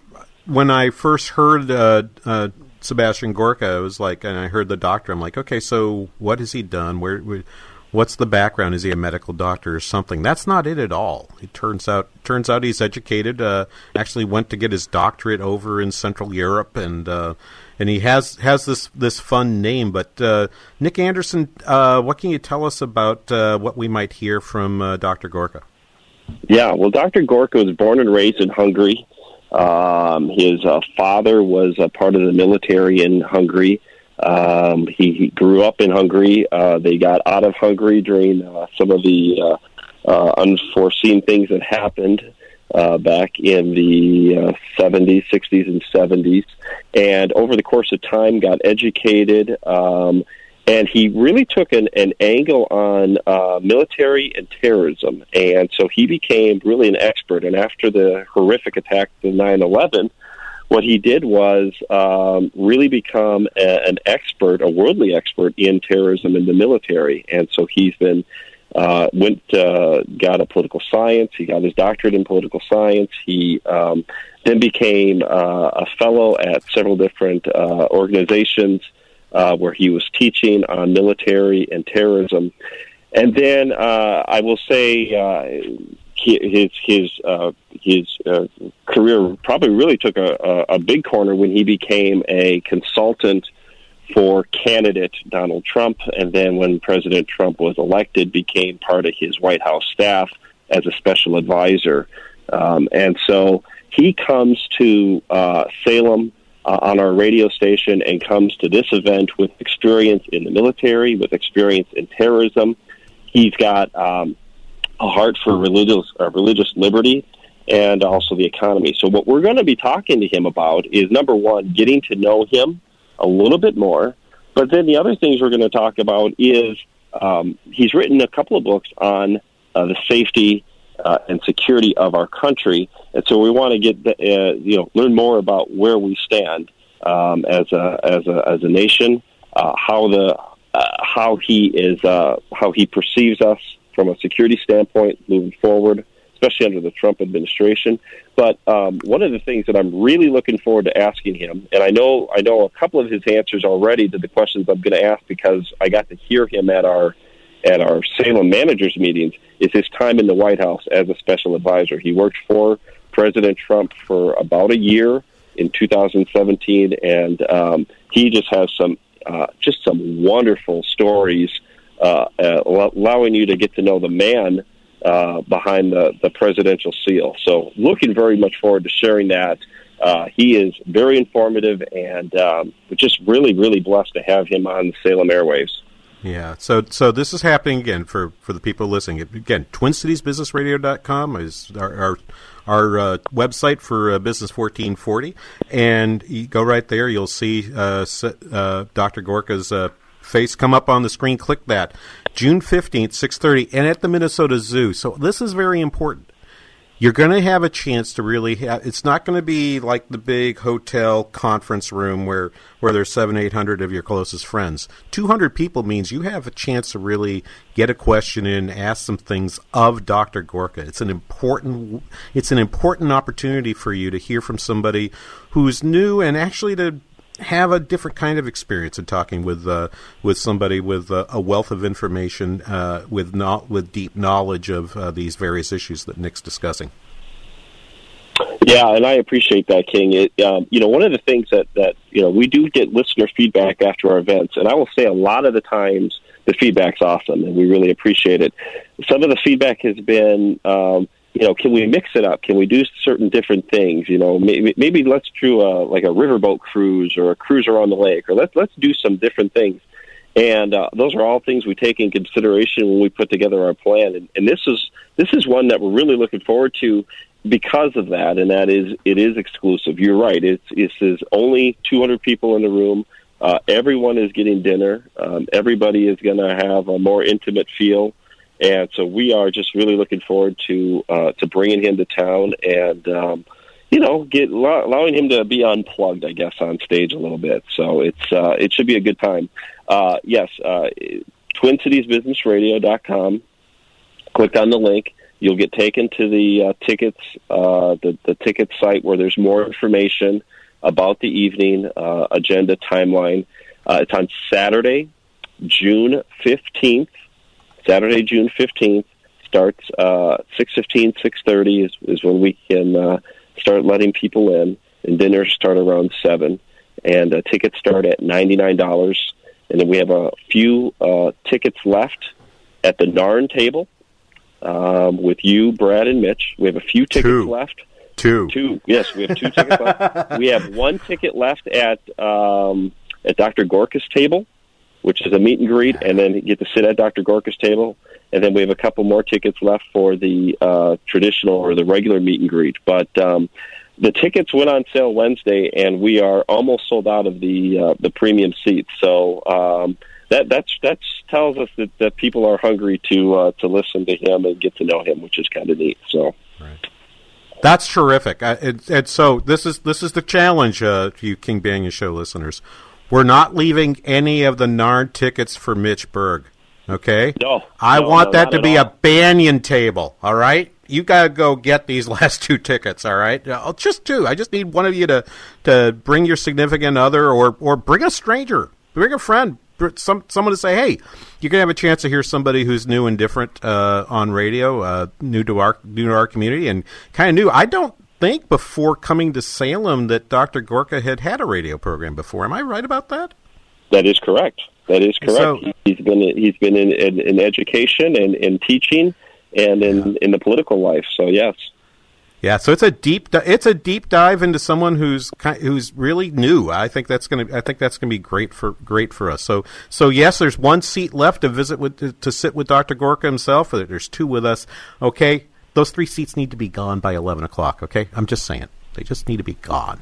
when I first heard uh, uh, Sebastian Gorka, I was like, and I heard the doctor. I'm like, okay, so what has he done? Where, where what's the background? Is he a medical doctor or something? That's not it at all. It turns out turns out he's educated. Uh, actually, went to get his doctorate over in Central Europe, and uh, and he has has this this fun name. But uh, Nick Anderson, uh, what can you tell us about uh, what we might hear from uh, Dr. Gorka? Yeah, well, Dr. Gorka was born and raised in Hungary. Um, his father was a part of the military in Hungary. Um, he, he grew up in Hungary. Uh, they got out of Hungary during uh, some of the uh, uh, unforeseen things that happened uh, back in the uh, 70s, 60s, and 70s. And over the course of time, got educated. Um, and he really took an, an angle on uh, military and terrorism. And so he became really an expert. And after the horrific attack of 9 11, what he did was um, really become a, an expert, a worldly expert in terrorism in the military. And so he's been uh, went uh, got a political science. He got his doctorate in political science. He um, then became uh, a fellow at several different uh, organizations uh, where he was teaching on military and terrorism. And then uh, I will say uh, his his uh, his uh, career probably really took a, a, a big corner when he became a consultant for candidate Donald Trump, and then when President Trump was elected, became part of his White House staff as a special advisor. Um, and so he comes to uh, Salem uh, on our radio station and comes to this event with experience in the military, with experience in terrorism. He's got um, a heart for religious uh, religious liberty and also the economy. So what we're going to be talking to him about is number one, getting to know him a little bit more. But then the other things we're going to talk about is um, he's written a couple of books on uh, the safety uh, and security of our country, and so we want to get the, uh, you know learn more about where we stand um, as a as a as a nation, uh, how the uh, how he is uh, how he perceives us from a security standpoint moving forward, especially under the Trump administration. But um, one of the things that I'm really looking forward to asking him, and I know I know a couple of his answers already to the questions I'm going to ask because I got to hear him at our at our Salem managers meetings, is his time in the White House as a special advisor. He worked for President Trump for about a year in 2017, and um, he just has some uh, just some wonderful stories allowing you to get to know the man uh, behind the, the presidential seal. So, looking very much forward to sharing that. Uh, he is very informative, and um, just really, really blessed to have him on the Salem airwaves. Yeah, so so this is happening again for, for the people listening. Again, TwinCitiesBusinessRadio.com is our our, our uh, website for uh, Business 1440, and you go right there. You'll see uh, uh Dr. Gorka's uh, face come up on the screen. Click that. June 15th, 6.30, and at the Minnesota Zoo. So this is very important. You're going to have a chance to really have, it's not going to be like the big hotel conference room where, where there's seven, eight hundred of your closest friends. 200 people means you have a chance to really get a question in, ask some things of Dr. Gorka. It's an important, it's an important opportunity for you to hear from somebody who's new and actually to have a different kind of experience in talking with uh, with somebody with uh, a wealth of information, uh, with not with deep knowledge of uh, these various issues that Nick's discussing. Yeah, and I appreciate that, King. It, um, you know, one of the things that that you know we do get listener feedback after our events, and I will say a lot of the times the feedback's awesome, and we really appreciate it. Some of the feedback has been. Um, you know, can we mix it up? Can we do certain different things? You know, maybe, maybe let's do a, like a riverboat cruise or a cruise around the lake, or let's let's do some different things. And uh, those are all things we take in consideration when we put together our plan. And, and this is this is one that we're really looking forward to because of that, and that is it is exclusive. You're right. It's it is only 200 people in the room. Uh, everyone is getting dinner. Um, everybody is going to have a more intimate feel. And so we are just really looking forward to uh, to bringing him to town and um, you know get allowing him to be unplugged, I guess, on stage a little bit. So it's uh, it should be a good time. Uh, yes, uh, TwinCitiesBusinessRadio.com. Click on the link. You'll get taken to the uh, tickets, uh, the the ticket site where there's more information. about the evening uh, agenda timeline. Uh, it's on Saturday, June 15th. Saturday, June 15th starts uh, 6.15, 6.30 is, is when we can uh, start letting people in, and dinners start around 7. And uh, tickets start at $99. And then we have a few uh, tickets left at the Narn table um, with you, Brad, and Mitch. We have a few tickets Two. left. Two. Two. Yes, we have two tickets left. We have one ticket left at um, at Dr. Gorka's table, which is a meet and greet, and then you get to sit at Dr. Gorka's table. And then we have a couple more tickets left for the uh, traditional or the regular meet and greet. But um, the tickets went on sale Wednesday, and we are almost sold out of the uh, the premium seats. So um, that that's that's tells us that, that people are hungry to uh, to listen to him and get to know him, which is kind of neat. So. That's terrific. Uh, it, and so this is this is the challenge uh, to you King Banaian Show listeners. We're not leaving any of the Narn tickets for Mitch Berg. Okay. No. I no, want no, that to be all. a Banaian table. All right. You gotta go get these last two tickets. All right. Uh, Just two. I just need one of you to to bring your significant other or or bring a stranger, bring a friend, some someone to say, hey, you're gonna have a chance to hear somebody who's new and different uh, on radio, uh, new to our new to our community, and kind of new. I don't think before coming to Salem that Dr. Gorka had had a radio program before. Am I right about that? That is correct. That is correct. So- he's been he's been in, in, in education and in teaching and in in the political life. So yes, Yeah, so it's a deep it's a deep dive into someone who's who's really new. I think that's gonna I think that's gonna be great for great for us. So so yes, there's one seat left to visit with to, to sit with Dr. Gorka himself. There's two with us. Okay, those three seats need to be gone by eleven o'clock. Okay, I'm just saying they just need to be gone.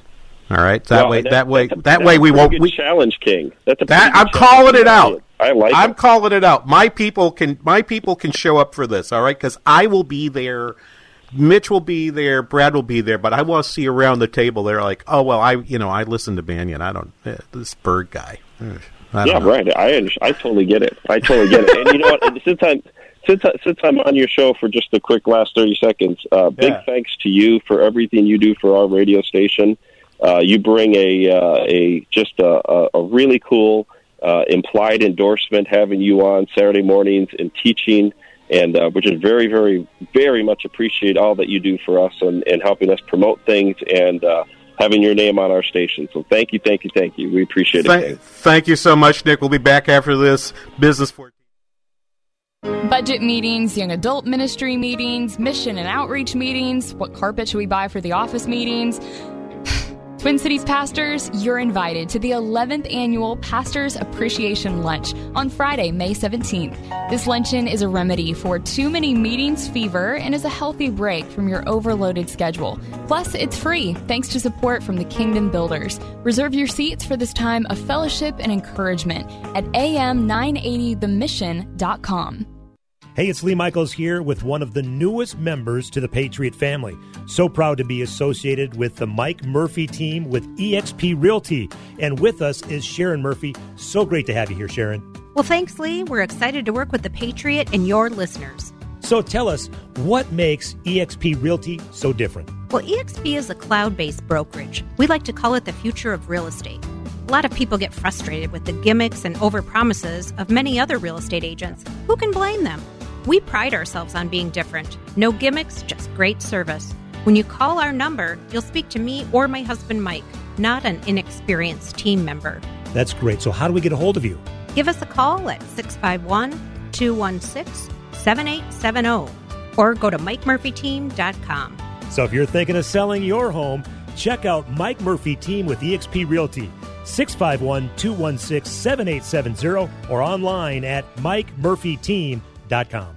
All right, that way that- that way that's a- that way we won't we, challenge, King. That's a that, I'm calling it out. I like. I'm it. calling it out. My people can my people can show up for this, all right? Because I will be there. Mitch will be there. Brad will be there. But I want to see around the table. They're like, oh well, I you know I listen to Banaian. I don't eh, this Berg guy. eh, I yeah, know. right. I I totally get it. I totally get it. And you know what? Since I'm since I, since I'm on your show for just a quick last thirty seconds, uh, big Yeah. thanks to you for everything you do for our radio station. Uh, you bring a uh, a just a, a, really cool uh, implied endorsement having you on Saturday mornings and teaching. And uh, which is very, very, very much appreciate all that you do for us and, and helping us promote things and uh, having your name on our station. So thank you, thank you, thank you. We appreciate it. Thank you so much, Nick. We'll be back after this business for. Budget meetings, young adult ministry meetings, mission and outreach meetings. What carpet should we buy for the office meetings? Twin Cities pastors, you're invited to the 11th annual Pastors Appreciation Lunch on Friday, May 17th. This luncheon is a remedy for too many meetings fever and is a healthy break from your overloaded schedule. Plus, it's free thanks to support from the Kingdom Builders. Reserve your seats for this time of fellowship and encouragement at am980themission.com. Hey, it's Lee Michaels here with one of the newest members to the Patriot family. So proud to be associated with the Mike Murphy team with eXp Realty. And with us is Sharon Murphy. So great to have you here, Sharon. Well, thanks, Lee. We're excited to work with the Patriot and your listeners. So tell us, what makes eXp Realty so different? Well, eXp is a cloud based brokerage. We like to call it the future of real estate. A lot of people get frustrated with the gimmicks and overpromises of many other real estate agents. Who can blame them? We pride ourselves on being different. No gimmicks, just great service. When you call our number, you'll speak to me or my husband Mike, not an inexperienced team member. That's great. So, how do we get a hold of you? Give us a call at 651 216 7870 or go to MikeMurphyTeam.com. So, if you're thinking of selling your home, check out Mike Murphy Team with eXp Realty. 651 216 7870 or online at MikeMurphyTeam.com.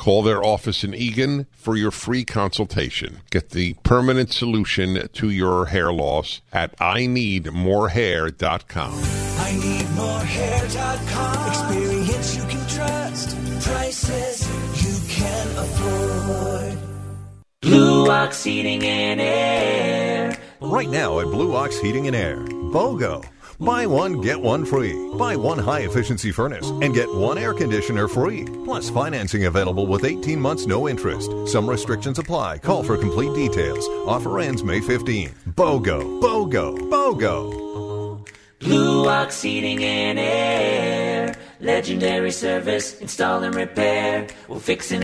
Call their office in Eagan for your free consultation. Get the permanent solution to your hair loss at I-need-more-hair.com. I need more hair.com. Experience you can trust. Prices you can afford. Blue Ox Heating and Air. Right now at Blue Ox Heating and Air, BOGO. Buy one, get one free. Buy one high efficiency furnace and get one air conditioner free. Plus financing available with 18 months no interest. Some restrictions apply. Call for complete details. Offer ends May 15. BOGO, BOGO, BOGO. Blue Ox Heating and Air. Legendary service, install and repair. We'll fix it.